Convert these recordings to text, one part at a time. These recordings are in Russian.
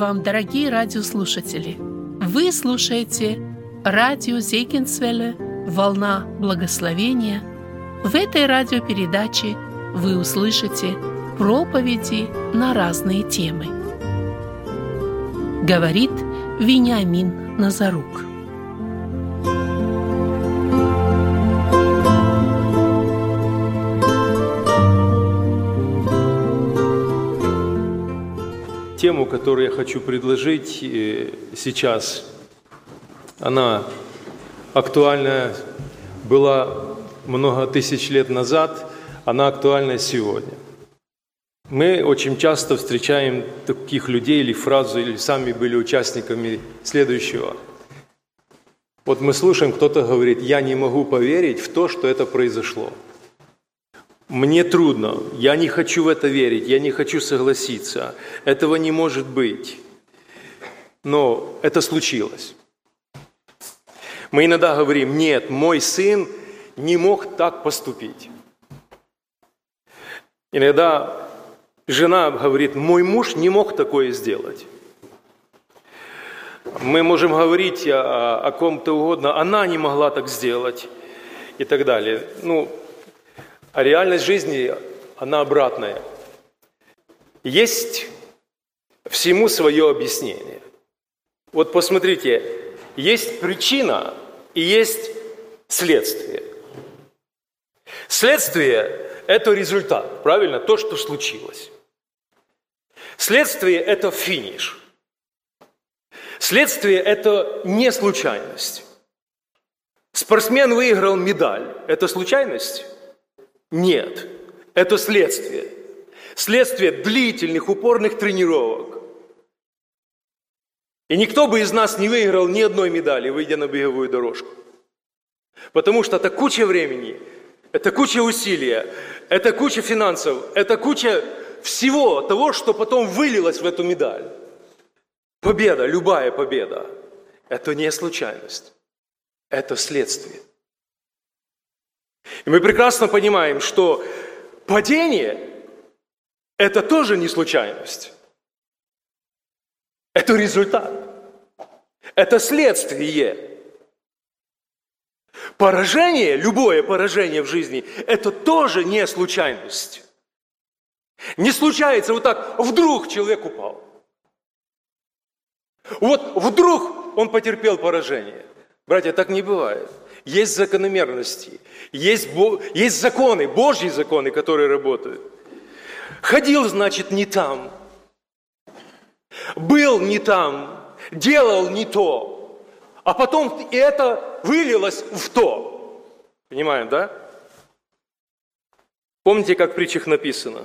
Вам, дорогие радиослушатели! Вы слушаете радио Зейкинсвелле «Волна благословения». В этой радиопередаче вы услышите проповеди на разные темы. Говорит Вениамин Назарук. Тему, которую я хочу предложить э, сейчас, она актуальна была много тысяч лет назад, она актуальна сегодня. Мы очень часто встречаем таких людей или фразу, или сами были участниками следующего. Вот мы слушаем, кто-то говорит, я не могу поверить в то, что это произошло. Мне трудно, я не хочу в это верить, я не хочу согласиться. Этого не может быть. Но это случилось. Мы иногда говорим, нет, мой сын не мог так поступить. Иногда жена говорит, мой муж не мог такое сделать. Мы можем говорить о, о ком-то угодно, она не могла так сделать и так далее. Ну, а реальность жизни, она обратная. Есть всему свое объяснение. Вот посмотрите, есть причина и есть следствие. Следствие – это результат, правильно? То, что случилось. Следствие – это финиш. Следствие – это не случайность. Спортсмен выиграл медаль. Это случайность? Нет, это следствие. Следствие длительных, упорных тренировок. И никто бы из нас не выиграл ни одной медали, выйдя на беговую дорожку. Потому что это куча времени, это куча усилия, это куча финансов, это куча всего того, что потом вылилось в эту медаль. Победа, любая победа, это не случайность, это следствие. И мы прекрасно понимаем, что падение – это тоже не случайность. Это результат. Это следствие. Поражение, любое поражение в жизни, это тоже не случайность. Не случается вот так, вдруг человек упал. Вот вдруг он потерпел поражение. Братья, так не бывает. Есть закономерности, есть, есть законы, Божьи законы, которые работают. Ходил, значит, не там. Был не там, делал не то. А потом это вылилось в то. Понимаем, да? Помните, как в притчах написано?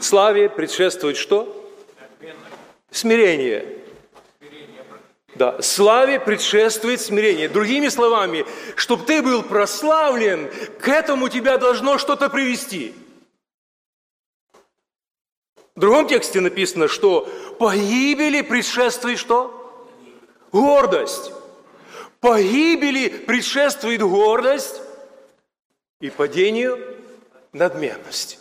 Славе предшествует что? Смирение. Да, славе предшествует смирение. Другими словами, чтобы ты был прославлен, к этому тебя должно что-то привести. В другом тексте написано, что погибели предшествует что? Гордость. Погибели предшествует гордость и падению надменность.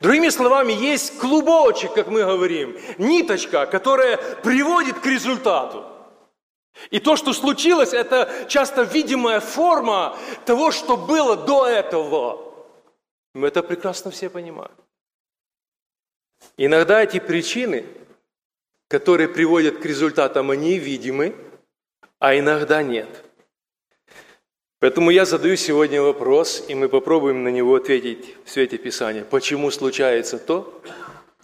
Другими словами, есть клубочек, как мы говорим, ниточка, которая приводит к результату. И то, что случилось, это часто видимая форма того, что было до этого. Мы это прекрасно все понимаем. Иногда эти причины, которые приводят к результатам, они видимы, а иногда нет. Поэтому я задаю сегодня вопрос, и мы попробуем на него ответить в свете Писания. Почему случается то,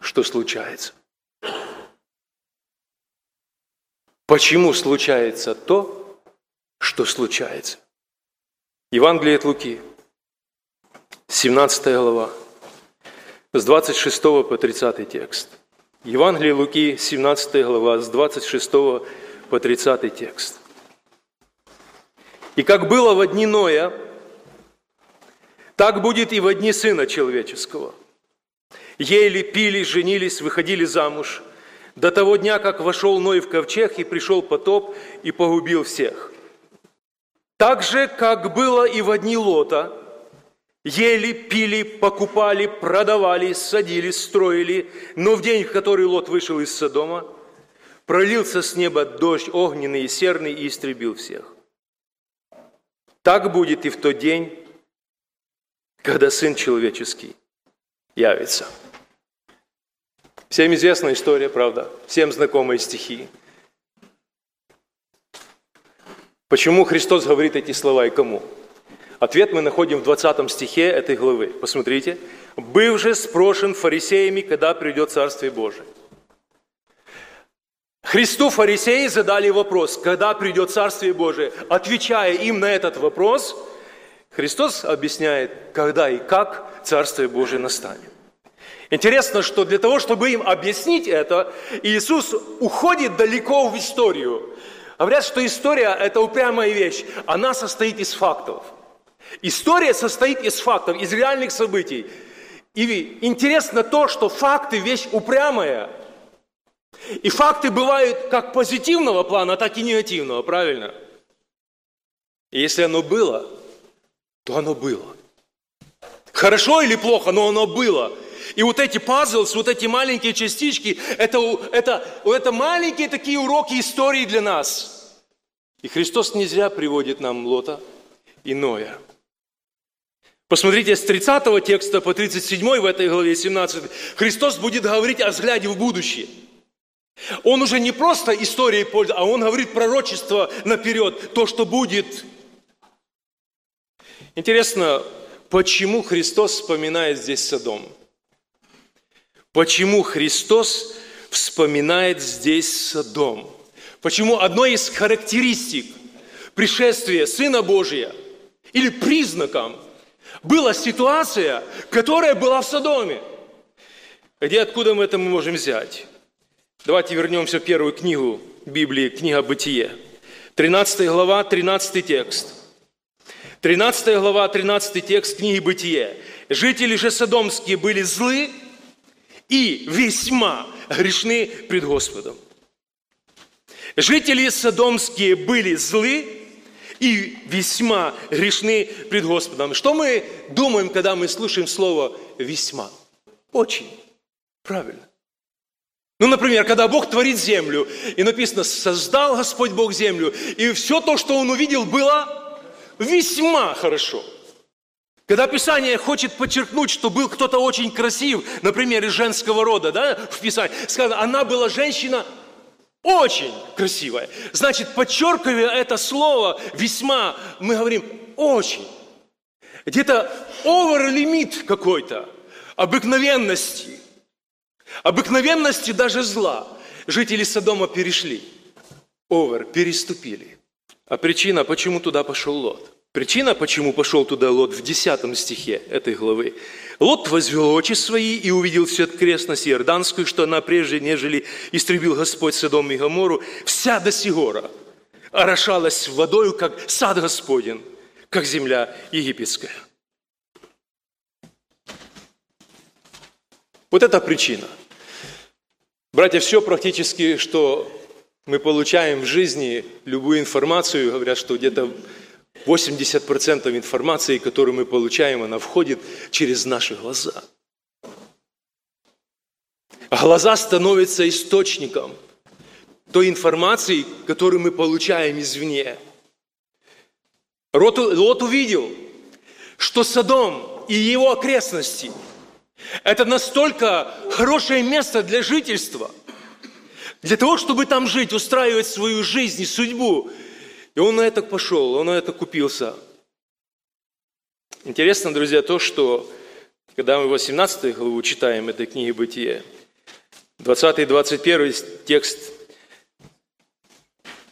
что случается? Почему случается то, что случается? Евангелие от Луки, 17 глава, с 26 по 30 текст. Евангелие Луки, 17 глава, с 26 по 30 текст. «И как было в дни Ноя, так будет и в дни Сына Человеческого. Ели, пили, женились, выходили замуж – до того дня, как вошел Ной в ковчег и пришел потоп и погубил всех. Так же, как было и в одни Лота, Ели, пили, покупали, продавали, садили, строили. Но в день, в который Лот вышел из Содома, пролился с неба дождь огненный и серный и истребил всех. Так будет и в тот день, когда Сын Человеческий явится. Всем известная история, правда? Всем знакомые стихи. Почему Христос говорит эти слова и кому? Ответ мы находим в 20 стихе этой главы. Посмотрите. «Быв же спрошен фарисеями, когда придет Царствие Божие». Христу фарисеи задали вопрос, когда придет Царствие Божие. Отвечая им на этот вопрос, Христос объясняет, когда и как Царствие Божие настанет. Интересно, что для того, чтобы им объяснить это, Иисус уходит далеко в историю. Говорят, что история – это упрямая вещь. Она состоит из фактов. История состоит из фактов, из реальных событий. И интересно то, что факты – вещь упрямая. И факты бывают как позитивного плана, так и негативного, правильно? И если оно было, то оно было. Хорошо или плохо, но оно было – и вот эти пазлы, вот эти маленькие частички, это, это, это маленькие такие уроки истории для нас. И Христос не зря приводит нам Лота и Ноя. Посмотрите, с 30 текста по 37 в этой главе 17 Христос будет говорить о взгляде в будущее. Он уже не просто историей пользуется, а он говорит пророчество наперед, то, что будет. Интересно, почему Христос вспоминает здесь Содом? Почему Христос вспоминает здесь Содом? Почему одной из характеристик пришествия Сына Божия или признаком была ситуация, которая была в Содоме? Где, откуда мы это можем взять? Давайте вернемся в первую книгу Библии, книга Бытие. 13 глава, 13 текст. 13 глава, 13 текст книги Бытие. Жители же Содомские были злы, и весьма грешны пред Господом. Жители Содомские были злы и весьма грешны пред Господом. Что мы думаем, когда мы слушаем слово «весьма»? Очень. Правильно. Ну, например, когда Бог творит землю, и написано, создал Господь Бог землю, и все то, что Он увидел, было весьма хорошо – когда Писание хочет подчеркнуть, что был кто-то очень красив, например, из женского рода, да, в Писании, сказано, она была женщина очень красивая. Значит, подчеркивая это слово весьма, мы говорим очень. Где-то овер-лимит какой-то, обыкновенности. Обыкновенности даже зла. Жители Содома перешли. Овер, переступили. А причина, почему туда пошел Лот? Причина, почему пошел туда Лот в 10 стихе этой главы. Лот возвел очи свои и увидел всю окрестность Иорданскую, что она прежде, нежели истребил Господь Содом и Гомору, вся до сигора орошалась водою, как сад Господен, как земля египетская. Вот это причина. Братья, все практически, что мы получаем в жизни, любую информацию, говорят, что где-то 80% информации, которую мы получаем, она входит через наши глаза. А глаза становятся источником той информации, которую мы получаем извне. Лот, Лот увидел, что Содом и его окрестности – это настолько хорошее место для жительства, для того, чтобы там жить, устраивать свою жизнь и судьбу – и он на это пошел, он на это купился. Интересно, друзья, то, что когда мы 18 главу читаем этой книги Бытия, 20 и 21 текст,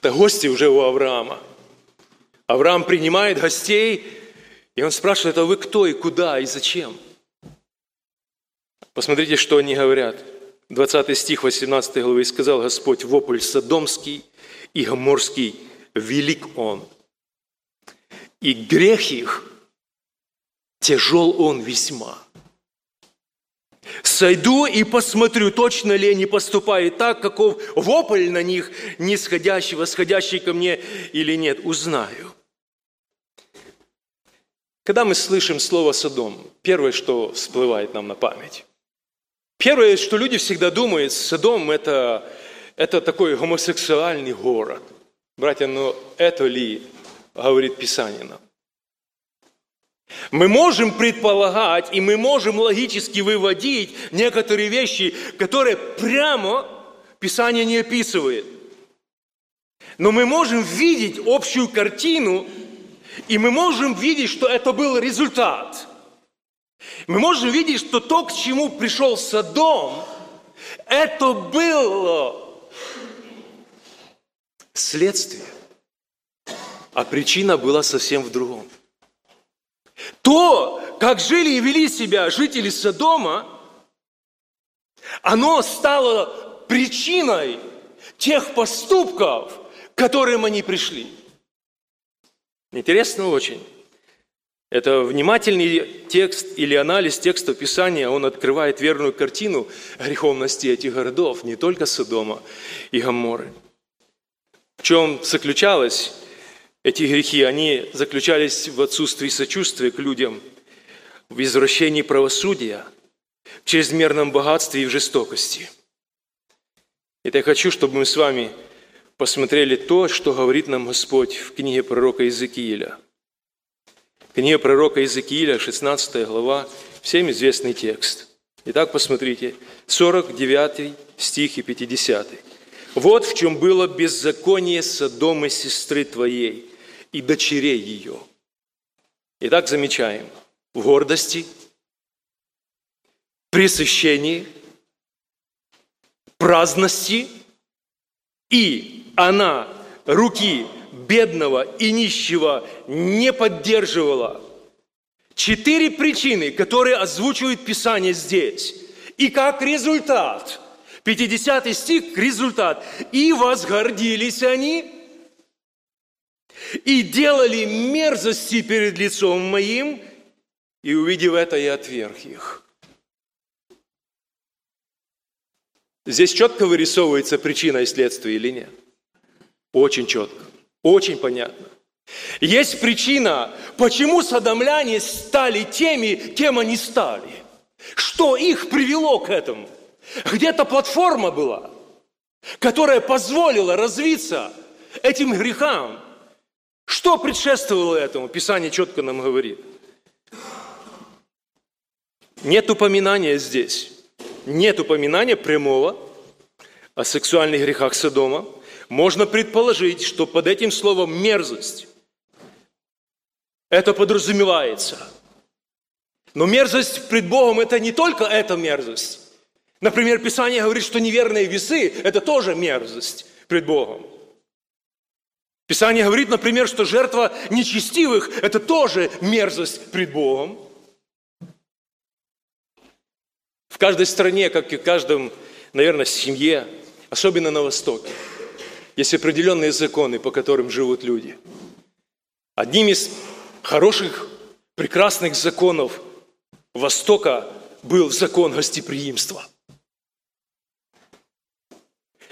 это гости уже у Авраама. Авраам принимает гостей, и он спрашивает, а вы кто и куда и зачем? Посмотрите, что они говорят. 20 стих 18 главы. «И сказал Господь, вопль Содомский и Гоморский велик Он, и грех их тяжел Он весьма. Сойду и посмотрю, точно ли они поступают так, каков вопль на них, нисходящий, восходящий ко мне или нет, узнаю. Когда мы слышим слово «Содом», первое, что всплывает нам на память. Первое, что люди всегда думают, Содом – это, это такой гомосексуальный город. Братья, но это ли говорит Писание нам? Мы можем предполагать, и мы можем логически выводить некоторые вещи, которые прямо Писание не описывает. Но мы можем видеть общую картину, и мы можем видеть, что это был результат. Мы можем видеть, что то, к чему пришел Содом, это было следствие. А причина была совсем в другом. То, как жили и вели себя жители Содома, оно стало причиной тех поступков, к которым они пришли. Интересно очень. Это внимательный текст или анализ текста Писания, он открывает верную картину греховности этих городов, не только Содома и Гаморы. В чем заключалось эти грехи? Они заключались в отсутствии сочувствия к людям, в извращении правосудия, в чрезмерном богатстве и в жестокости. И я хочу, чтобы мы с вами посмотрели то, что говорит нам Господь в книге пророка Иезекииля. Книга пророка Иезекииля, 16 глава, всем известный текст. Итак, посмотрите, 49 стих и 50. «Вот в чем было беззаконие Содомы сестры твоей и дочерей ее». Итак, замечаем, в гордости, пресыщении, праздности и она руки бедного и нищего не поддерживала. Четыре причины, которые озвучивает Писание здесь. И как результат, 50 стих, результат. «И возгордились они, и делали мерзости перед лицом моим, и увидев это, я отверг их». Здесь четко вырисовывается причина и следствие или нет? Очень четко, очень понятно. Есть причина, почему садомляне стали теми, кем они стали. Что их привело к этому? Где-то платформа была, которая позволила развиться этим грехам. Что предшествовало этому? Писание четко нам говорит. Нет упоминания здесь. Нет упоминания прямого о сексуальных грехах Содома можно предположить, что под этим словом мерзость это подразумевается. Но мерзость пред Богом это не только эта мерзость. Например, Писание говорит, что неверные весы – это тоже мерзость пред Богом. Писание говорит, например, что жертва нечестивых – это тоже мерзость пред Богом. В каждой стране, как и в каждом, наверное, семье, особенно на Востоке, есть определенные законы, по которым живут люди. Одним из хороших, прекрасных законов Востока был закон гостеприимства.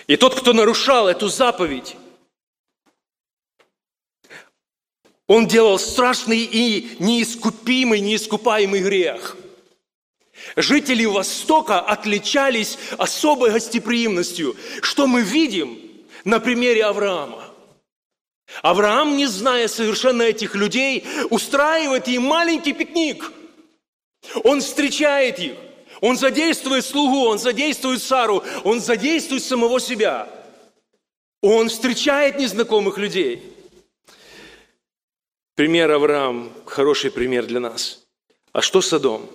И тот, кто нарушал эту заповедь, он делал страшный и неискупимый, неискупаемый грех. Жители Востока отличались особой гостеприимностью. Что мы видим? на примере Авраама. Авраам, не зная совершенно этих людей, устраивает им маленький пикник. Он встречает их, он задействует слугу, он задействует Сару, он задействует самого себя. Он встречает незнакомых людей. Пример Авраам – хороший пример для нас. А что Содом?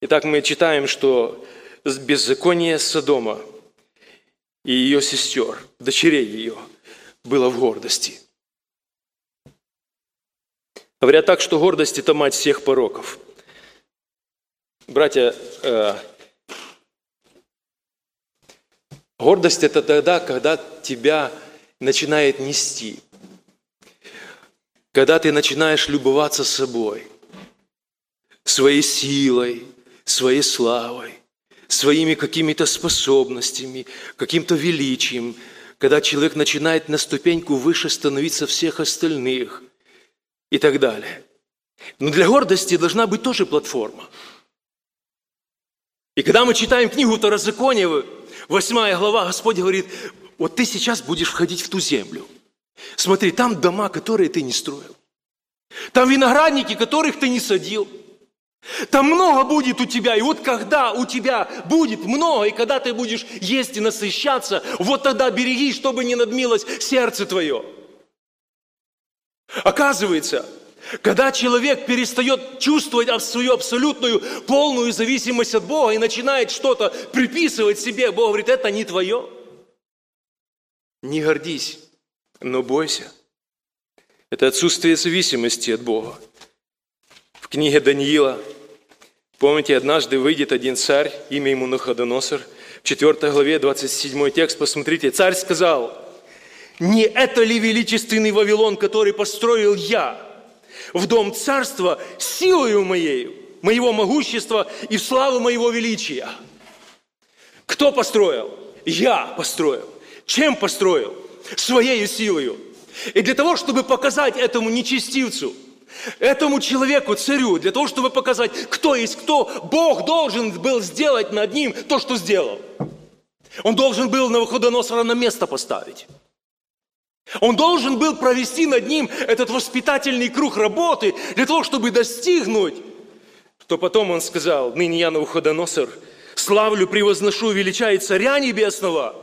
Итак, мы читаем, что беззаконие Содома – и ее сестер, дочерей ее, было в гордости. Говорят так, что гордость – это мать всех пороков. Братья, э, гордость – это тогда, когда тебя начинает нести, когда ты начинаешь любоваться собой, своей силой, своей славой, своими какими-то способностями, каким-то величием, когда человек начинает на ступеньку выше становиться всех остальных и так далее. Но для гордости должна быть тоже платформа. И когда мы читаем книгу Второзакония, 8 глава, Господь говорит, вот ты сейчас будешь входить в ту землю. Смотри, там дома, которые ты не строил. Там виноградники, которых ты не садил. Там много будет у тебя. И вот когда у тебя будет много, и когда ты будешь есть и насыщаться, вот тогда береги, чтобы не надмилось сердце твое. Оказывается, когда человек перестает чувствовать свою абсолютную полную зависимость от Бога и начинает что-то приписывать себе, Бог говорит, это не твое. Не гордись, но бойся. Это отсутствие зависимости от Бога. В книге Даниила, помните, однажды выйдет один царь, имя ему Нахадоносор, в 4 главе, 27 текст, посмотрите, царь сказал, «Не это ли величественный Вавилон, который построил я?» В дом царства силою моей, моего могущества и в славу моего величия. Кто построил? Я построил. Чем построил? Своей силою. И для того, чтобы показать этому нечестивцу, этому человеку, царю, для того, чтобы показать, кто есть кто, Бог должен был сделать над ним то, что сделал. Он должен был на Навуходоносора на место поставить. Он должен был провести над ним этот воспитательный круг работы для того, чтобы достигнуть, что потом он сказал, ныне я Навуходоносор, славлю, превозношу, величает царя небесного,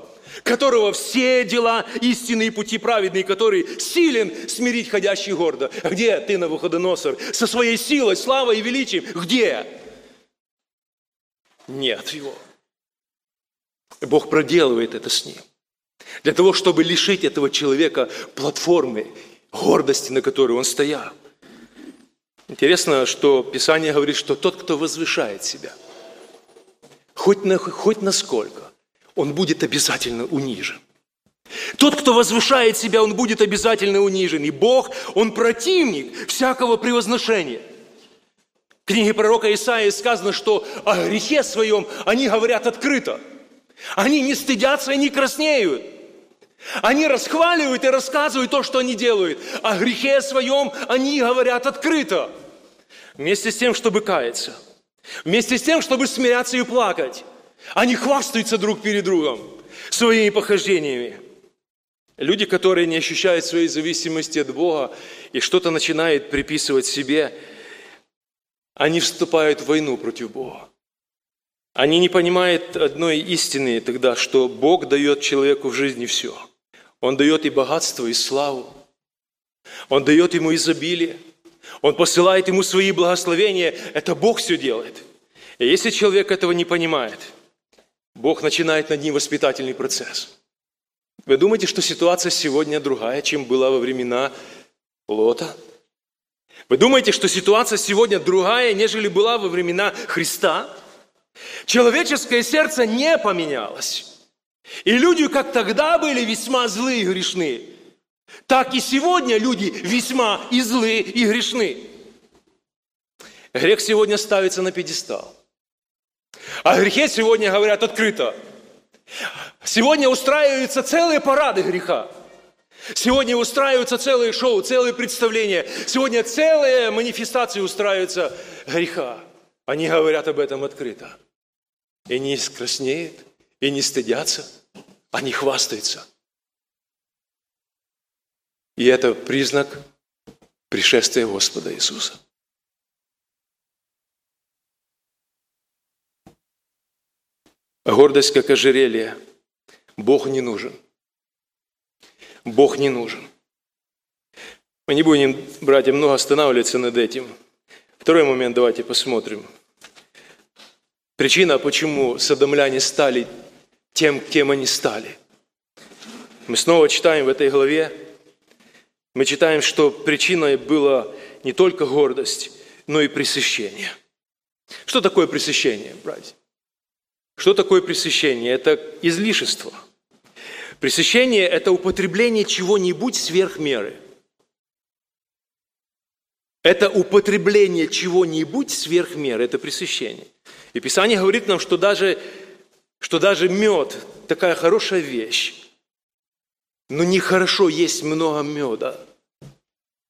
которого все дела истинные пути праведные, который силен смирить ходящий гордо. Где ты, Навуходоносор, со своей силой, славой и величием? Где? Нет его. Бог проделывает это с ним. Для того, чтобы лишить этого человека платформы, гордости, на которой он стоял. Интересно, что Писание говорит, что тот, кто возвышает себя, хоть, на, хоть насколько, он будет обязательно унижен. Тот, кто возвышает себя, он будет обязательно унижен. И Бог, Он противник всякого превозношения. В книге пророка Исаии сказано, что о грехе своем они говорят открыто. Они не стыдятся и не краснеют. Они расхваливают и рассказывают то, что они делают. О грехе своем они говорят открыто. Вместе с тем, чтобы каяться. Вместе с тем, чтобы смиряться и плакать. Они хвастаются друг перед другом своими похождениями. Люди, которые не ощущают своей зависимости от Бога и что-то начинают приписывать себе, они вступают в войну против Бога. Они не понимают одной истины тогда, что Бог дает человеку в жизни все. Он дает и богатство, и славу. Он дает ему изобилие. Он посылает ему свои благословения. Это Бог все делает. И если человек этого не понимает, Бог начинает над ним воспитательный процесс. Вы думаете, что ситуация сегодня другая, чем была во времена Лота? Вы думаете, что ситуация сегодня другая, нежели была во времена Христа? Человеческое сердце не поменялось. И люди, как тогда были весьма злые и грешны, так и сегодня люди весьма и злые, и грешны. Грех сегодня ставится на пьедестал. О грехе сегодня говорят открыто. Сегодня устраиваются целые парады греха. Сегодня устраиваются целые шоу, целые представления. Сегодня целые манифестации устраиваются греха. Они говорят об этом открыто и не краснеют, и не стыдятся, они хвастаются. И это признак пришествия Господа Иисуса. Гордость как ожерелье. Бог не нужен. Бог не нужен. Мы не будем, братья, много останавливаться над этим. Второй момент давайте посмотрим – Причина, почему содомляне стали тем, кем они стали. Мы снова читаем в этой главе, мы читаем, что причиной была не только гордость, но и пресыщение. Что такое пресыщение, братья? Что такое пресыщение? Это излишество. Пресыщение – это употребление чего-нибудь сверх меры. Это употребление чего-нибудь сверх меры, это пресыщение. И Писание говорит нам, что даже, что даже мед – такая хорошая вещь, но нехорошо есть много меда.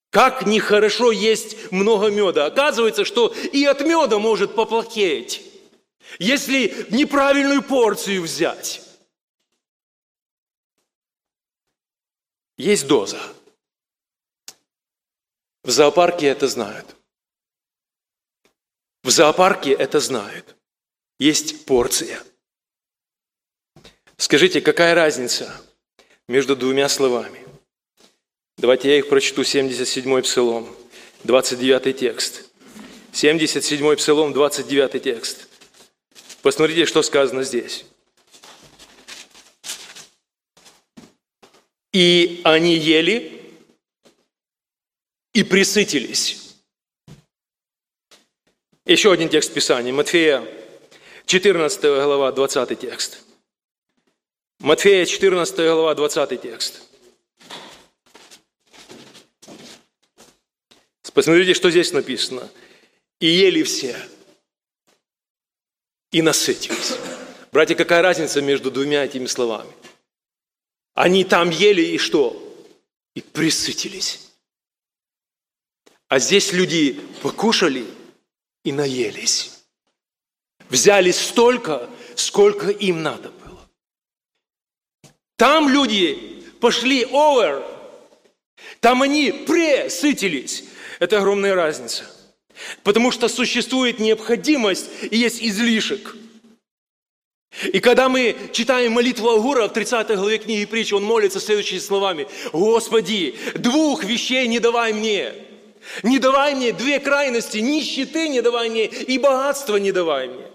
Как нехорошо есть много меда. Оказывается, что и от меда может поплохеть, если неправильную порцию взять. Есть доза. В зоопарке это знают. В зоопарке это знают. Есть порция. Скажите, какая разница между двумя словами? Давайте я их прочту. 77-й Псалом, 29 текст. 77-й Псалом, 29 текст. Посмотрите, что сказано здесь. И они ели и присытились. Еще один текст Писания. Матфея, 14 глава, 20 текст. Матфея, 14 глава, 20 текст. Посмотрите, что здесь написано. И ели все, и насытились. Братья, какая разница между двумя этими словами? Они там ели и что? И присытились. А здесь люди покушали и наелись. Взяли столько, сколько им надо было. Там люди пошли over, там они пресытились. Это огромная разница. Потому что существует необходимость и есть излишек. И когда мы читаем молитву Агура в 30 главе книги притчи, он молится следующими словами. «Господи, двух вещей не давай мне. Не давай мне две крайности, нищеты не давай мне и богатства не давай мне».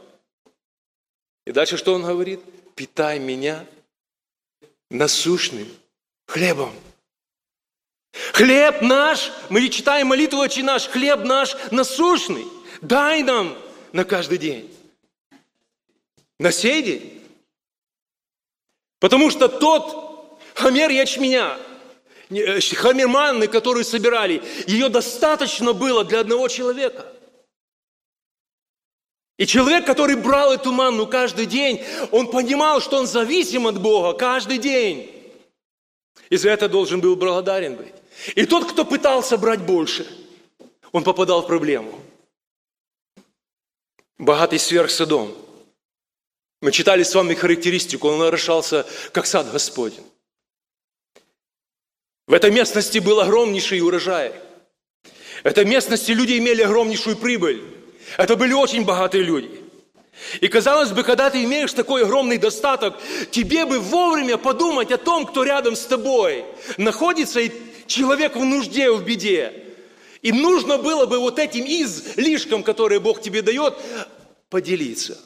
И дальше что он говорит? «Питай меня насущным хлебом». Хлеб наш, мы читаем молитву «Отче наш», хлеб наш насущный. Дай нам на каждый день. На сей день. Потому что тот хамер ячменя, э, хамер манны, которую собирали, ее достаточно было для одного человека. И человек, который брал эту манну каждый день, он понимал, что он зависим от Бога каждый день. И за это должен был благодарен быть. И тот, кто пытался брать больше, он попадал в проблему. Богатый сверх Содом. Мы читали с вами характеристику, он нарушался, как сад Господень. В этой местности был огромнейший урожай. В этой местности люди имели огромнейшую прибыль. Это были очень богатые люди. И казалось бы, когда ты имеешь такой огромный достаток, тебе бы вовремя подумать о том, кто рядом с тобой находится и человек в нужде, в беде. И нужно было бы вот этим излишком, который Бог тебе дает, поделиться.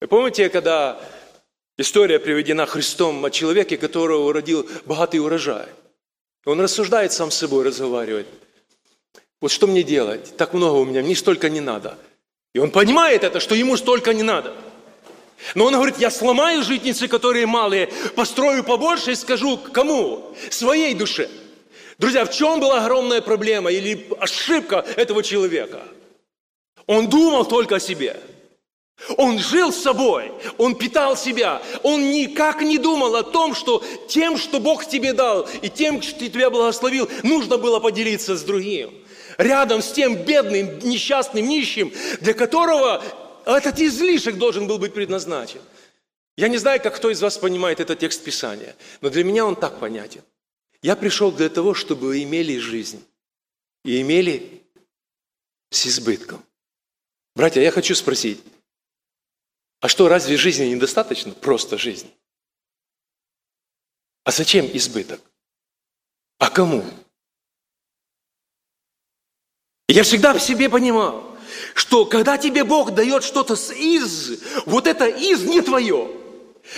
Вы помните, когда история приведена Христом о человеке, которого родил богатый урожай? Он рассуждает сам с собой, разговаривает. Вот что мне делать? Так много у меня, мне столько не надо. И он понимает это, что ему столько не надо. Но он говорит, я сломаю житницы, которые малые, построю побольше и скажу кому? Своей душе. Друзья, в чем была огромная проблема или ошибка этого человека? Он думал только о себе. Он жил с собой, он питал себя, он никак не думал о том, что тем, что Бог тебе дал, и тем, что тебя благословил, нужно было поделиться с другим. Рядом с тем бедным, несчастным, нищим, для которого этот излишек должен был быть предназначен. Я не знаю, как кто из вас понимает этот текст Писания, но для меня он так понятен. Я пришел для того, чтобы вы имели жизнь и имели с избытком. Братья, я хочу спросить, а что, разве жизни недостаточно? Просто жизнь. А зачем избыток? А кому? Я всегда в себе понимал, что когда тебе Бог дает что-то с из, вот это из не твое.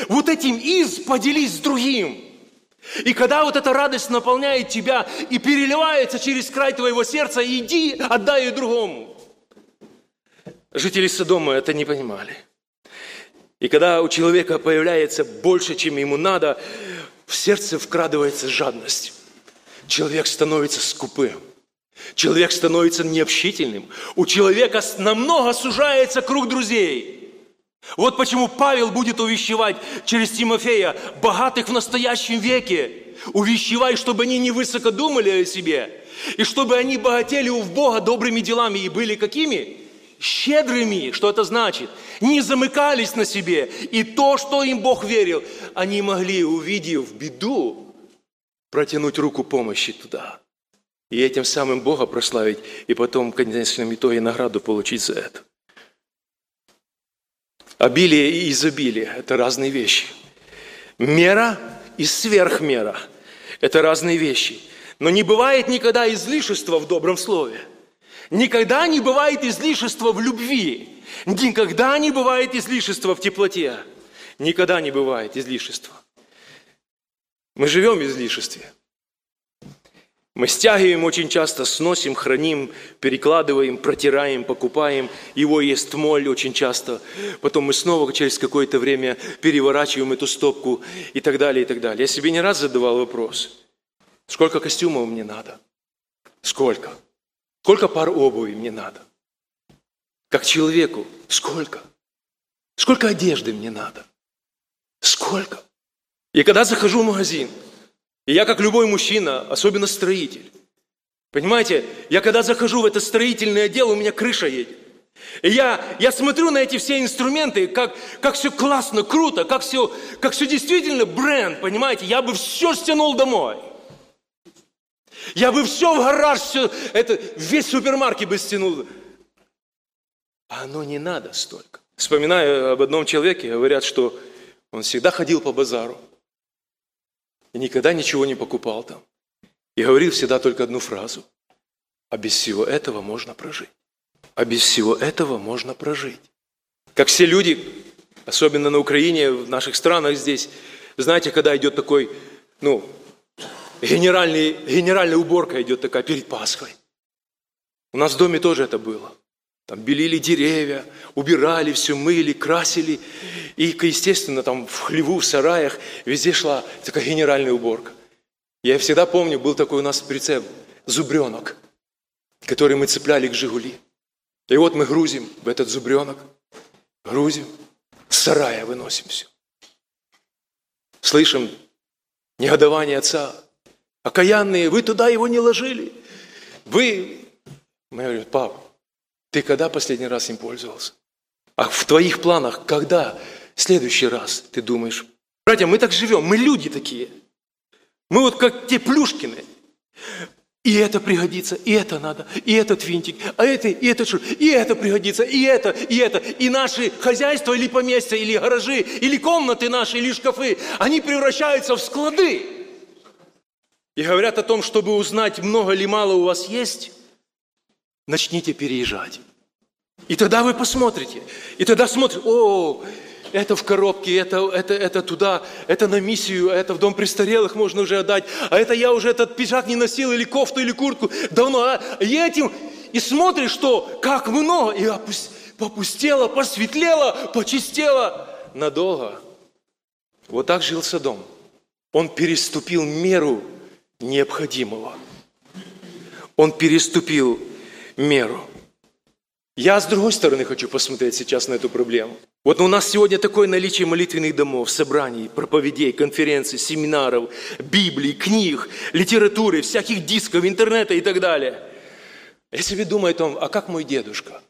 Вот этим из поделись с другим. И когда вот эта радость наполняет тебя и переливается через край твоего сердца, иди, отдай ее другому. Жители Содома это не понимали. И когда у человека появляется больше, чем ему надо, в сердце вкрадывается жадность. Человек становится скупым. Человек становится необщительным. У человека намного сужается круг друзей. Вот почему Павел будет увещевать через Тимофея богатых в настоящем веке. Увещевай, чтобы они не высоко думали о себе, и чтобы они богатели в Бога добрыми делами и были какими? Щедрыми. Что это значит? Не замыкались на себе. И то, что им Бог верил, они могли, увидев беду, протянуть руку помощи туда. И этим самым Бога прославить, и потом в конечном итоге награду получить за это. Обилие и изобилие – это разные вещи. Мера и сверхмера – это разные вещи. Но не бывает никогда излишества в добром слове. Никогда не бывает излишества в любви. Никогда не бывает излишества в теплоте. Никогда не бывает излишества. Мы живем в излишестве. Мы стягиваем очень часто, сносим, храним, перекладываем, протираем, покупаем. Его есть моль очень часто. Потом мы снова через какое-то время переворачиваем эту стопку и так далее, и так далее. Я себе не раз задавал вопрос. Сколько костюмов мне надо? Сколько? Сколько пар обуви мне надо? Как человеку, сколько? Сколько одежды мне надо? Сколько? И когда захожу в магазин – и я, как любой мужчина, особенно строитель, понимаете, я когда захожу в это строительное отдел, у меня крыша едет. И я, я смотрю на эти все инструменты, как, как все классно, круто, как все, как все действительно бренд, понимаете, я бы все стянул домой. Я бы все в гараж, все, это, весь супермаркет бы стянул. А оно не надо столько. Вспоминаю об одном человеке, говорят, что он всегда ходил по базару и никогда ничего не покупал там. И говорил всегда только одну фразу. А без всего этого можно прожить. А без всего этого можно прожить. Как все люди, особенно на Украине, в наших странах здесь, знаете, когда идет такой, ну, генеральный, генеральная уборка идет такая перед Пасхой. У нас в доме тоже это было. Там белили деревья, убирали все, мыли, красили. И, естественно, там в хлеву, в сараях везде шла такая генеральная уборка. Я всегда помню, был такой у нас прицеп, зубренок, который мы цепляли к «Жигули». И вот мы грузим в этот зубренок, грузим, с сарая выносим все. Слышим негодование отца. Окаянные, вы туда его не ложили. Вы, мы говорим, пап, ты когда последний раз им пользовался? А в твоих планах, когда в следующий раз ты думаешь? Братья, мы так живем, мы люди такие. Мы вот как те плюшкины. И это пригодится, и это надо, и этот винтик, а это, и это, и это пригодится, и это, и это. И наши хозяйства или поместья, или гаражи, или комнаты наши, или шкафы, они превращаются в склады. И говорят о том, чтобы узнать, много ли мало у вас есть, начните переезжать. И тогда вы посмотрите. И тогда смотрите, о, это в коробке, это, это, это туда, это на миссию, это в дом престарелых можно уже отдать, а это я уже этот пиджак не носил, или кофту, или куртку давно. А? Этим, и смотришь, что как много, и попустело, посветлело, почистело надолго. Вот так жил Содом. Он переступил меру необходимого. Он переступил меру. Я с другой стороны хочу посмотреть сейчас на эту проблему. Вот у нас сегодня такое наличие молитвенных домов, собраний, проповедей, конференций, семинаров, Библий, книг, литературы, всяких дисков, интернета и так далее. Я себе думаю о том, а как мой дедушка,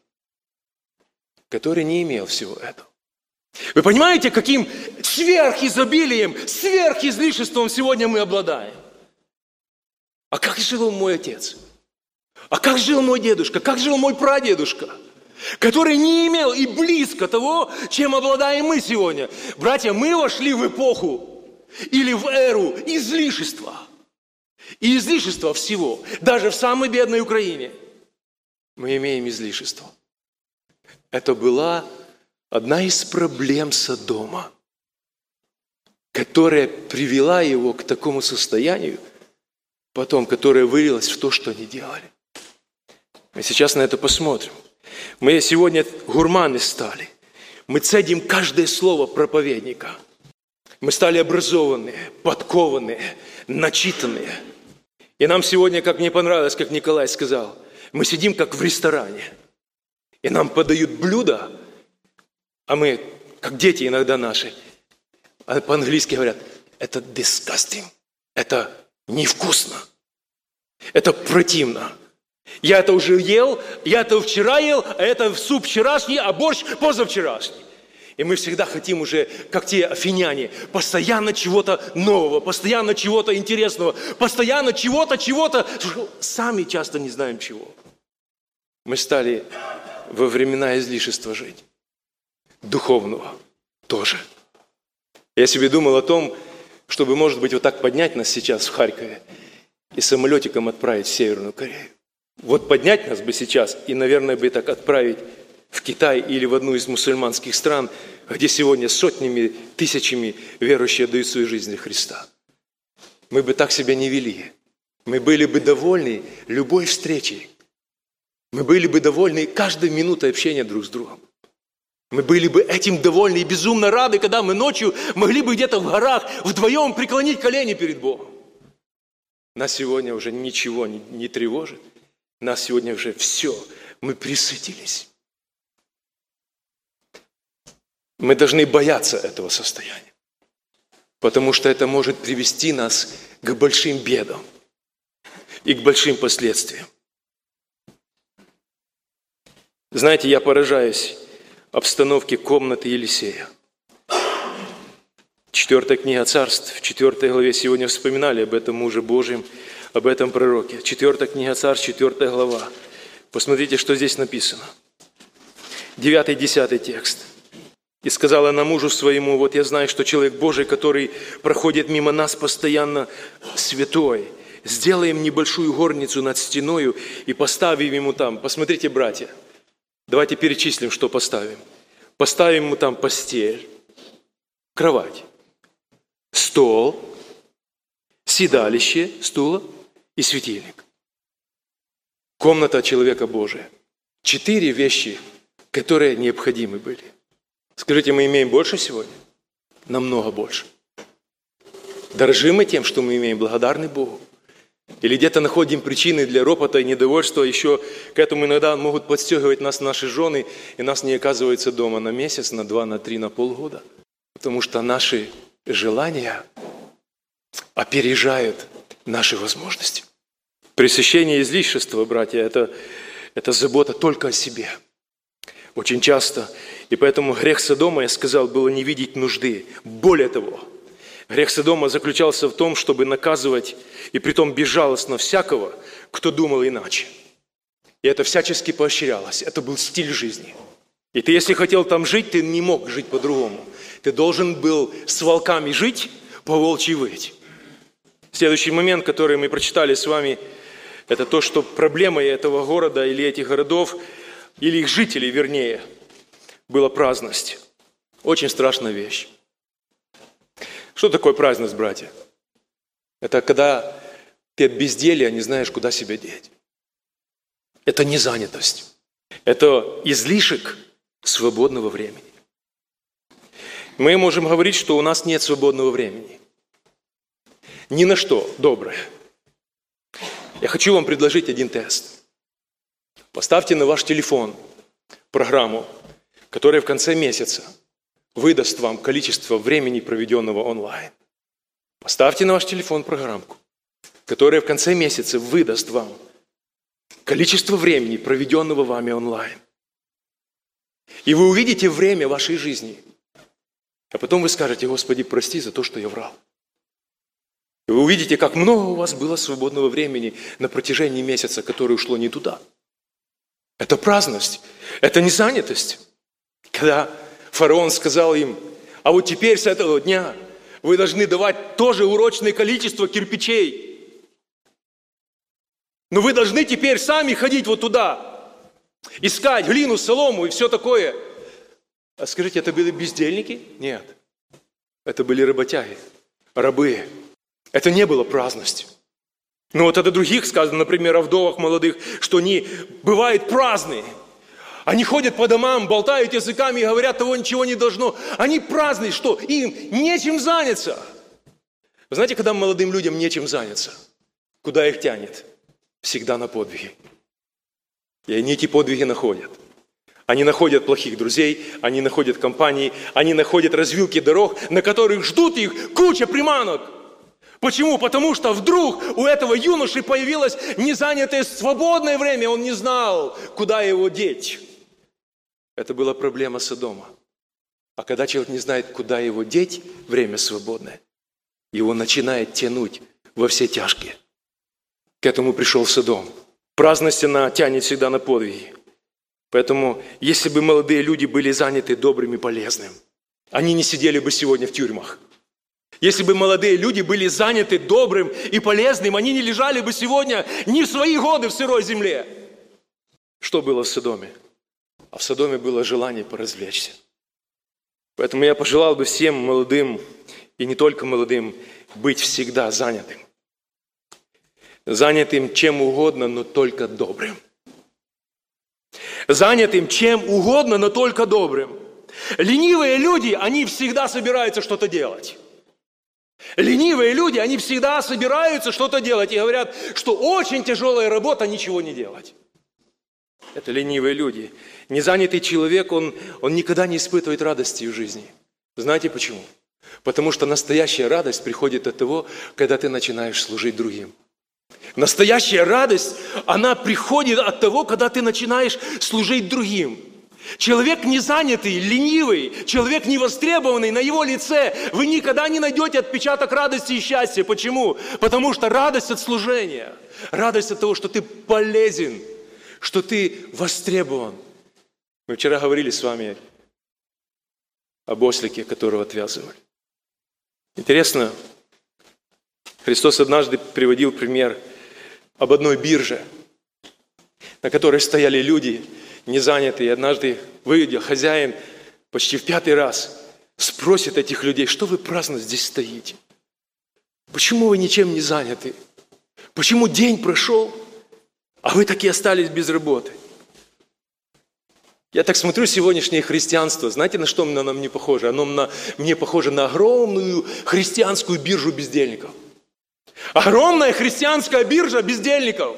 который не имел всего этого? Вы понимаете, каким сверхизобилием, сверхизлишеством сегодня мы обладаем? А как жил мой отец? А как жил мой дедушка? Как жил мой прадедушка? Который не имел и близко того, чем обладаем мы сегодня. Братья, мы вошли в эпоху или в эру излишества. И излишества всего. Даже в самой бедной Украине мы имеем излишество. Это была одна из проблем Содома, которая привела его к такому состоянию, потом, которая вылилась в то, что они делали. Мы сейчас на это посмотрим. Мы сегодня гурманы стали. Мы цедим каждое слово проповедника. Мы стали образованные, подкованные, начитанные. И нам сегодня, как мне понравилось, как Николай сказал, мы сидим как в ресторане. И нам подают блюда, а мы как дети иногда наши, а по-английски говорят, это disgusting, это невкусно, это противно. Я это уже ел, я это вчера ел, а это суп вчерашний, а борщ позавчерашний. И мы всегда хотим уже, как те афиняне, постоянно чего-то нового, постоянно чего-то интересного, постоянно чего-то, чего-то. Сами часто не знаем чего. Мы стали во времена излишества жить. Духовного тоже. Я себе думал о том, чтобы, может быть, вот так поднять нас сейчас в Харькове и самолетиком отправить в Северную Корею. Вот поднять нас бы сейчас и, наверное, бы так отправить в Китай или в одну из мусульманских стран, где сегодня сотнями, тысячами верующие дают свою жизнь для Христа. Мы бы так себя не вели. Мы были бы довольны любой встречей. Мы были бы довольны каждой минутой общения друг с другом. Мы были бы этим довольны и безумно рады, когда мы ночью могли бы где-то в горах вдвоем преклонить колени перед Богом. Нас сегодня уже ничего не, не тревожит. Нас сегодня уже все. Мы присытились. Мы должны бояться этого состояния, потому что это может привести нас к большим бедам и к большим последствиям. Знаете, я поражаюсь обстановке комнаты Елисея. Четвертая книга царств, в четвертой главе сегодня вспоминали об этом муже Божьем, об этом пророке. Четвертая книга царств, четвертая глава. Посмотрите, что здесь написано. Девятый, десятый текст – и сказала она мужу своему, вот я знаю, что человек Божий, который проходит мимо нас постоянно, святой. Сделаем небольшую горницу над стеною и поставим ему там. Посмотрите, братья, давайте перечислим, что поставим. Поставим ему там постель, кровать, стол, седалище стула и светильник. Комната человека Божия. Четыре вещи, которые необходимы были – Скажите, мы имеем больше сегодня? Намного больше. Дорожим мы тем, что мы имеем, благодарны Богу. Или где-то находим причины для ропота и недовольства, еще к этому иногда могут подстегивать нас наши жены, и нас не оказывается дома на месяц, на два, на три, на полгода. Потому что наши желания опережают наши возможности. Пресыщение излишества, братья, это, это забота только о себе. Очень часто и поэтому грех Содома, я сказал, было не видеть нужды. Более того, грех Содома заключался в том, чтобы наказывать и притом безжалостно всякого, кто думал иначе. И это всячески поощрялось. Это был стиль жизни. И ты, если хотел там жить, ты не мог жить по-другому. Ты должен был с волками жить, по волчьи выть. Следующий момент, который мы прочитали с вами, это то, что проблемой этого города или этих городов, или их жителей, вернее – была праздность. Очень страшная вещь. Что такое праздность, братья? Это когда ты от безделья не знаешь, куда себя деть. Это не занятость. Это излишек свободного времени. Мы можем говорить, что у нас нет свободного времени. Ни на что доброе. Я хочу вам предложить один тест. Поставьте на ваш телефон программу которая в конце месяца выдаст вам количество времени, проведенного онлайн. Поставьте на ваш телефон программку, которая в конце месяца выдаст вам количество времени, проведенного вами онлайн. И вы увидите время вашей жизни. А потом вы скажете, Господи, прости за то, что я врал. Вы увидите, как много у вас было свободного времени на протяжении месяца, которое ушло не туда. Это праздность, это не занятость. Когда фараон сказал им, а вот теперь с этого дня вы должны давать тоже урочное количество кирпичей. Но вы должны теперь сами ходить вот туда, искать глину, солому и все такое. А скажите, это были бездельники? Нет. Это были работяги, рабы. Это не было праздностью. Но вот это других сказано, например, о вдовах молодых, что они бывают праздные – они ходят по домам, болтают языками и говорят, того ничего не должно. Они праздные, что им нечем заняться. Вы знаете, когда молодым людям нечем заняться, куда их тянет? Всегда на подвиги. И они эти подвиги находят. Они находят плохих друзей, они находят компании, они находят развилки дорог, на которых ждут их куча приманок. Почему? Потому что вдруг у этого юноши появилось незанятое свободное время, он не знал, куда его деть. Это была проблема Содома. А когда человек не знает, куда его деть, время свободное, его начинает тянуть во все тяжкие. К этому пришел Содом. Праздность она тянет всегда на подвиги. Поэтому, если бы молодые люди были заняты добрым и полезным, они не сидели бы сегодня в тюрьмах. Если бы молодые люди были заняты добрым и полезным, они не лежали бы сегодня ни в свои годы в сырой земле. Что было в Содоме? А в Содоме было желание поразвлечься. Поэтому я пожелал бы всем молодым, и не только молодым, быть всегда занятым. Занятым чем угодно, но только добрым занятым чем угодно, но только добрым. Ленивые люди, они всегда собираются что-то делать. Ленивые люди, они всегда собираются что-то делать и говорят, что очень тяжелая работа ничего не делать. Это ленивые люди. Незанятый человек, он, он никогда не испытывает радости в жизни. Знаете почему? Потому что настоящая радость приходит от того, когда ты начинаешь служить другим. Настоящая радость, она приходит от того, когда ты начинаешь служить другим. Человек не занятый, ленивый, человек невостребованный, на его лице вы никогда не найдете отпечаток радости и счастья. Почему? Потому что радость от служения, радость от того, что ты полезен, что ты востребован. Мы вчера говорили с вами об ослике, которого отвязывали. Интересно, Христос однажды приводил пример об одной бирже, на которой стояли люди, не занятые. И однажды выйдя, хозяин почти в пятый раз спросит этих людей, что вы праздно здесь стоите? Почему вы ничем не заняты? Почему день прошел, а вы таки остались без работы? Я так смотрю сегодняшнее христианство, знаете, на что оно нам не похоже? Оно на, мне похоже на огромную христианскую биржу бездельников – Огромная христианская биржа бездельников.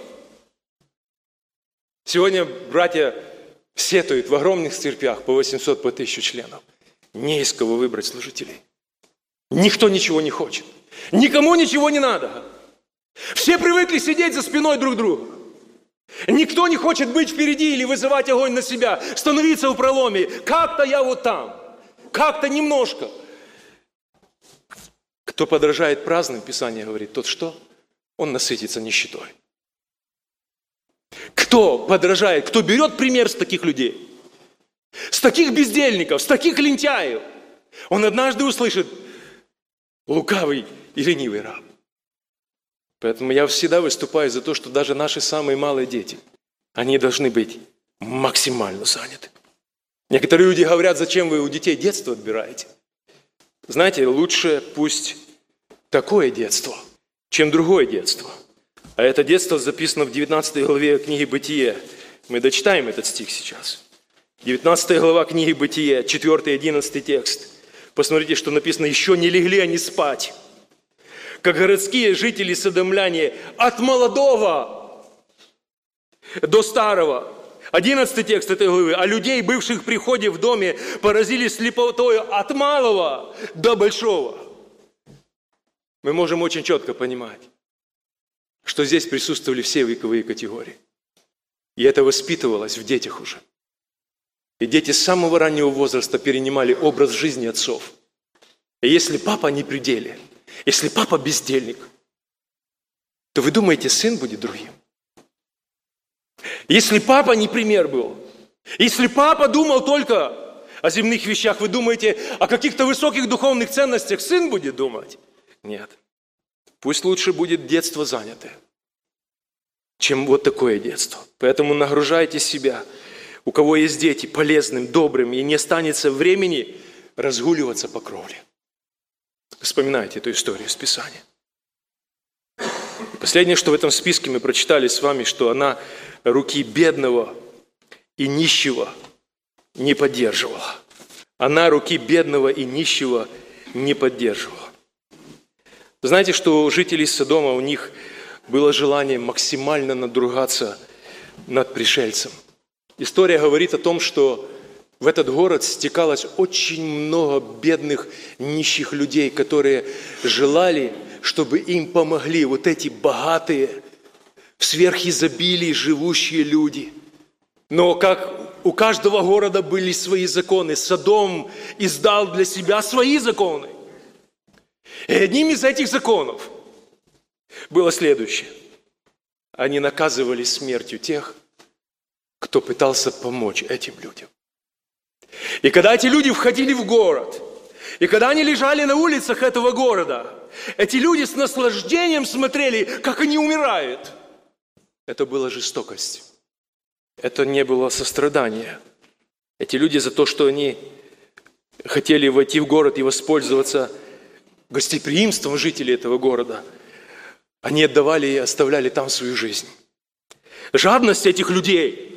Сегодня братья сетуют в огромных церквях по 800, по 1000 членов. Не из кого выбрать служителей. Никто ничего не хочет. Никому ничего не надо. Все привыкли сидеть за спиной друг друга. Никто не хочет быть впереди или вызывать огонь на себя, становиться в проломе. Как-то я вот там, как-то немножко – кто подражает праздным, Писание говорит, тот что? Он насытится нищетой. Кто подражает, кто берет пример с таких людей, с таких бездельников, с таких лентяев, он однажды услышит лукавый и ленивый раб. Поэтому я всегда выступаю за то, что даже наши самые малые дети, они должны быть максимально заняты. Некоторые люди говорят, зачем вы у детей детство отбираете? Знаете, лучше пусть такое детство, чем другое детство. А это детство записано в 19 главе книги «Бытие». Мы дочитаем этот стих сейчас. 19 глава книги «Бытие», 4-11 текст. Посмотрите, что написано. «Еще не легли они спать, как городские жители Содомляне, от молодого до старого». 11 текст этой главы. «А людей, бывших в приходе в доме, поразили слепотой от малого до большого» мы можем очень четко понимать, что здесь присутствовали все вековые категории. И это воспитывалось в детях уже. И дети с самого раннего возраста перенимали образ жизни отцов. И если папа не при деле, если папа бездельник, то вы думаете, сын будет другим? Если папа не пример был, если папа думал только о земных вещах, вы думаете, о каких-то высоких духовных ценностях сын будет думать? Нет. Пусть лучше будет детство занятое, чем вот такое детство. Поэтому нагружайте себя, у кого есть дети, полезным, добрым, и не останется времени разгуливаться по кровле. Вспоминайте эту историю из Писания. Последнее, что в этом списке мы прочитали с вами, что она руки бедного и нищего не поддерживала. Она руки бедного и нищего не поддерживала. Знаете, что у жителей Содома, у них было желание максимально надругаться над пришельцем. История говорит о том, что в этот город стекалось очень много бедных, нищих людей, которые желали, чтобы им помогли вот эти богатые, в сверхизобилии живущие люди. Но как у каждого города были свои законы, Содом издал для себя свои законы. И одним из этих законов было следующее. Они наказывали смертью тех, кто пытался помочь этим людям. И когда эти люди входили в город, и когда они лежали на улицах этого города, эти люди с наслаждением смотрели, как они умирают. Это была жестокость. Это не было сострадание. Эти люди за то, что они хотели войти в город и воспользоваться гостеприимством жителей этого города, они отдавали и оставляли там свою жизнь. Жадность этих людей –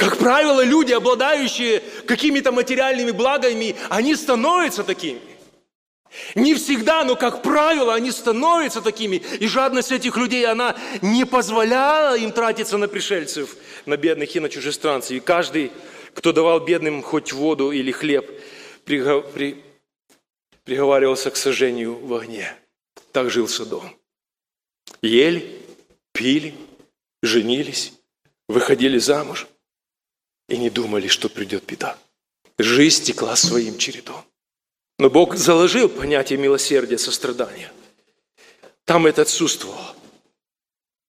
как правило, люди, обладающие какими-то материальными благами, они становятся такими. Не всегда, но, как правило, они становятся такими. И жадность этих людей, она не позволяла им тратиться на пришельцев, на бедных и на чужестранцев. И каждый, кто давал бедным хоть воду или хлеб, приговаривался к сожжению в огне. Так жил Содом. Ели, пили, женились, выходили замуж – и не думали, что придет беда. Жизнь текла своим чередом. Но Бог заложил понятие милосердия, сострадания. Там это отсутствовало.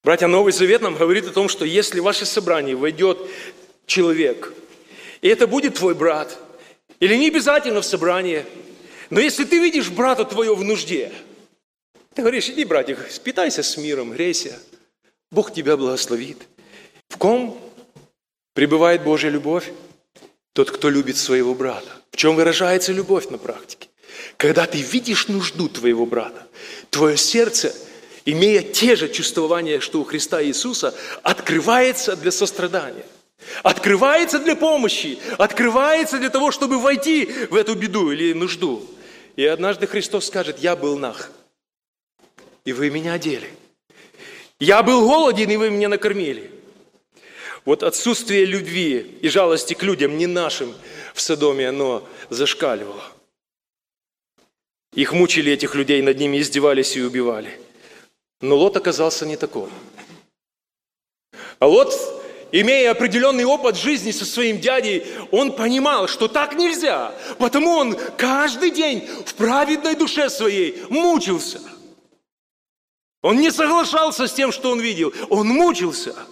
Братья, Новый Завет нам говорит о том, что если в ваше собрание войдет человек, и это будет твой брат, или не обязательно в собрание, но если ты видишь брата твоего в нужде, ты говоришь, иди, братик, спитайся с миром, грейся, Бог тебя благословит. В ком Пребывает Божья любовь? Тот, кто любит своего брата. В чем выражается любовь на практике? Когда ты видишь нужду твоего брата, твое сердце, имея те же чувствования, что у Христа Иисуса, открывается для сострадания. Открывается для помощи, открывается для того, чтобы войти в эту беду или нужду. И однажды Христос скажет, я был нах, и вы меня одели. Я был голоден, и вы меня накормили. Вот отсутствие любви и жалости к людям, не нашим, в Содоме, оно зашкаливало. Их мучили, этих людей, над ними издевались и убивали. Но Лот оказался не такой. А Лот, имея определенный опыт жизни со своим дядей, он понимал, что так нельзя. Потому он каждый день в праведной душе своей мучился. Он не соглашался с тем, что он видел. Он мучился –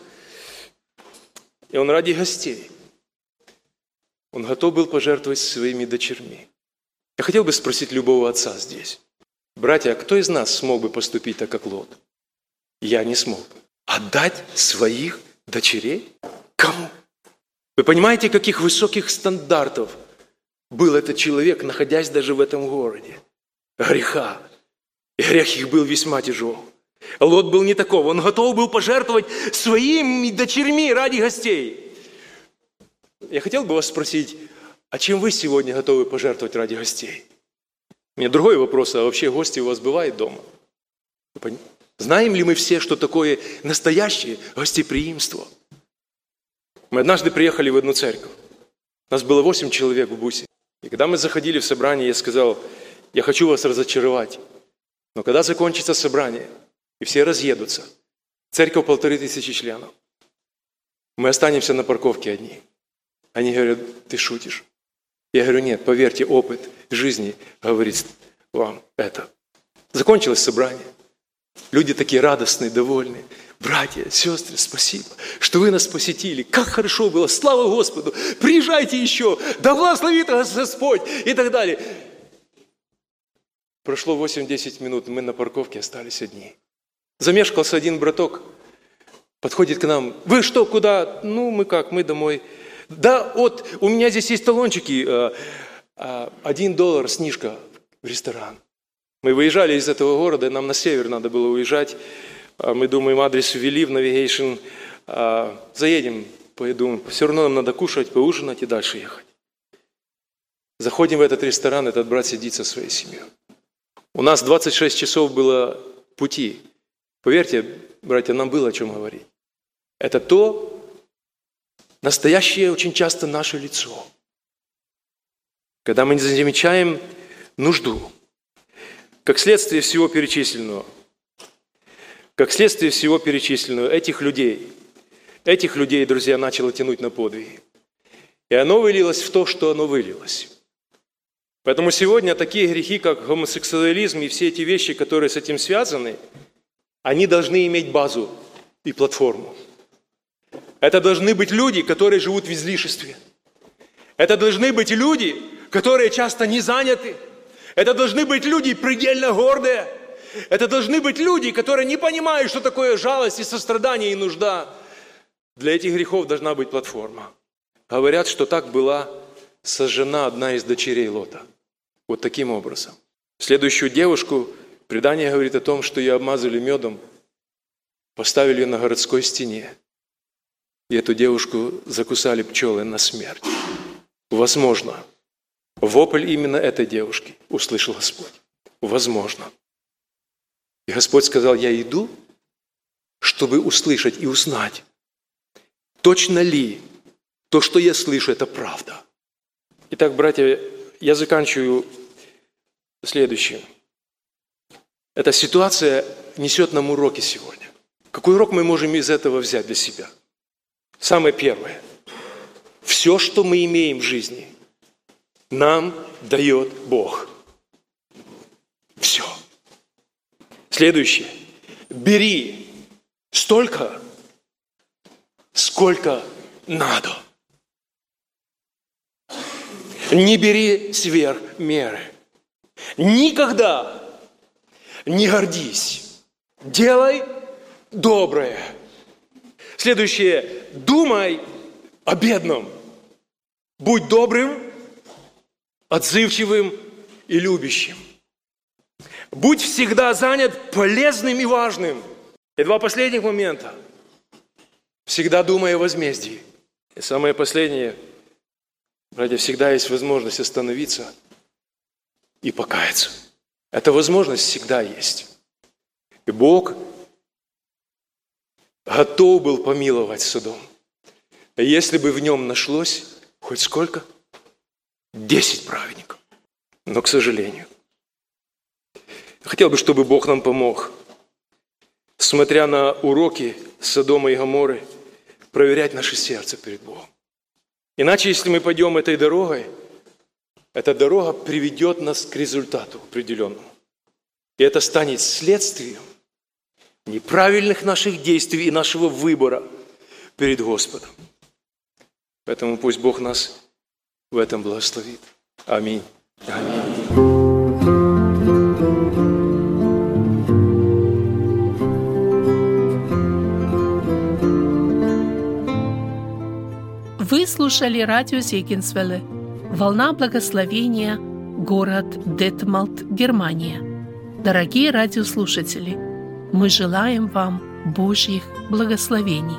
и он ради гостей. Он готов был пожертвовать своими дочерьми. Я хотел бы спросить любого отца здесь. Братья, а кто из нас смог бы поступить так, как Лот? Я не смог бы. Отдать своих дочерей? Кому? Вы понимаете, каких высоких стандартов был этот человек, находясь даже в этом городе? Греха. И грех их был весьма тяжел. Лот был не такого. Он готов был пожертвовать своими дочерьми ради гостей. Я хотел бы вас спросить, а чем вы сегодня готовы пожертвовать ради гостей? У меня другой вопрос, а вообще гости у вас бывают дома? Знаем ли мы все, что такое настоящее гостеприимство? Мы однажды приехали в одну церковь. Нас было восемь человек в бусе. И когда мы заходили в собрание, я сказал, я хочу вас разочаровать. Но когда закончится собрание, и все разъедутся. Церковь полторы тысячи членов. Мы останемся на парковке одни. Они говорят, ты шутишь. Я говорю, нет, поверьте, опыт жизни говорит вам это. Закончилось собрание. Люди такие радостные, довольные. Братья, сестры, спасибо, что вы нас посетили. Как хорошо было, слава Господу. Приезжайте еще, да благословит вас Господь и так далее. Прошло 8-10 минут, мы на парковке остались одни. Замешкался один браток, подходит к нам. Вы что, куда? Ну, мы как, мы домой. Да, вот, у меня здесь есть талончики. Э, э, один доллар снижка в ресторан. Мы выезжали из этого города, нам на север надо было уезжать. А мы думаем, адрес ввели в. А, заедем, пойду. Все равно нам надо кушать, поужинать и дальше ехать. Заходим в этот ресторан, этот брат сидит со своей семьей. У нас 26 часов было пути. Поверьте, братья, нам было о чем говорить. Это то, настоящее очень часто наше лицо. Когда мы не замечаем нужду, как следствие всего перечисленного, как следствие всего перечисленного, этих людей, этих людей, друзья, начало тянуть на подвиги. И оно вылилось в то, что оно вылилось. Поэтому сегодня такие грехи, как гомосексуализм и все эти вещи, которые с этим связаны, они должны иметь базу и платформу. Это должны быть люди, которые живут в излишестве. Это должны быть люди, которые часто не заняты. Это должны быть люди предельно гордые. Это должны быть люди, которые не понимают, что такое жалость и сострадание и нужда. Для этих грехов должна быть платформа. Говорят, что так была сожжена одна из дочерей Лота. Вот таким образом. Следующую девушку, предание говорит о том, что ее обмазали медом, поставили ее на городской стене. И эту девушку закусали пчелы на смерть. Возможно, вопль именно этой девушки услышал Господь. Возможно. И Господь сказал, я иду, чтобы услышать и узнать, точно ли то, что я слышу, это правда. Итак, братья, я заканчиваю следующим. Эта ситуация несет нам уроки сегодня. Какой урок мы можем из этого взять для себя? Самое первое. Все, что мы имеем в жизни, нам дает Бог. Все. Следующее. Бери столько, сколько надо. Не бери сверх меры. Никогда не гордись. Делай доброе. Следующее. Думай о бедном. Будь добрым, отзывчивым и любящим. Будь всегда занят полезным и важным. И два последних момента. Всегда думай о возмездии. И самое последнее – Братья, всегда есть возможность остановиться и покаяться. Эта возможность всегда есть. И Бог готов был помиловать Содом. Если бы в нем нашлось хоть сколько? Десять праведников. Но, к сожалению, хотел бы, чтобы Бог нам помог, смотря на уроки Содома и Гоморы, проверять наше сердце перед Богом. Иначе, если мы пойдем этой дорогой, эта дорога приведет нас к результату определенному. И это станет следствием неправильных наших действий и нашего выбора перед Господом. Поэтому пусть Бог нас в этом благословит. Аминь. Аминь. Вы слушали радио Зегенсвелле «Волна благословения», город Детмалт, Германия. Дорогие радиослушатели, мы желаем вам Божьих благословений.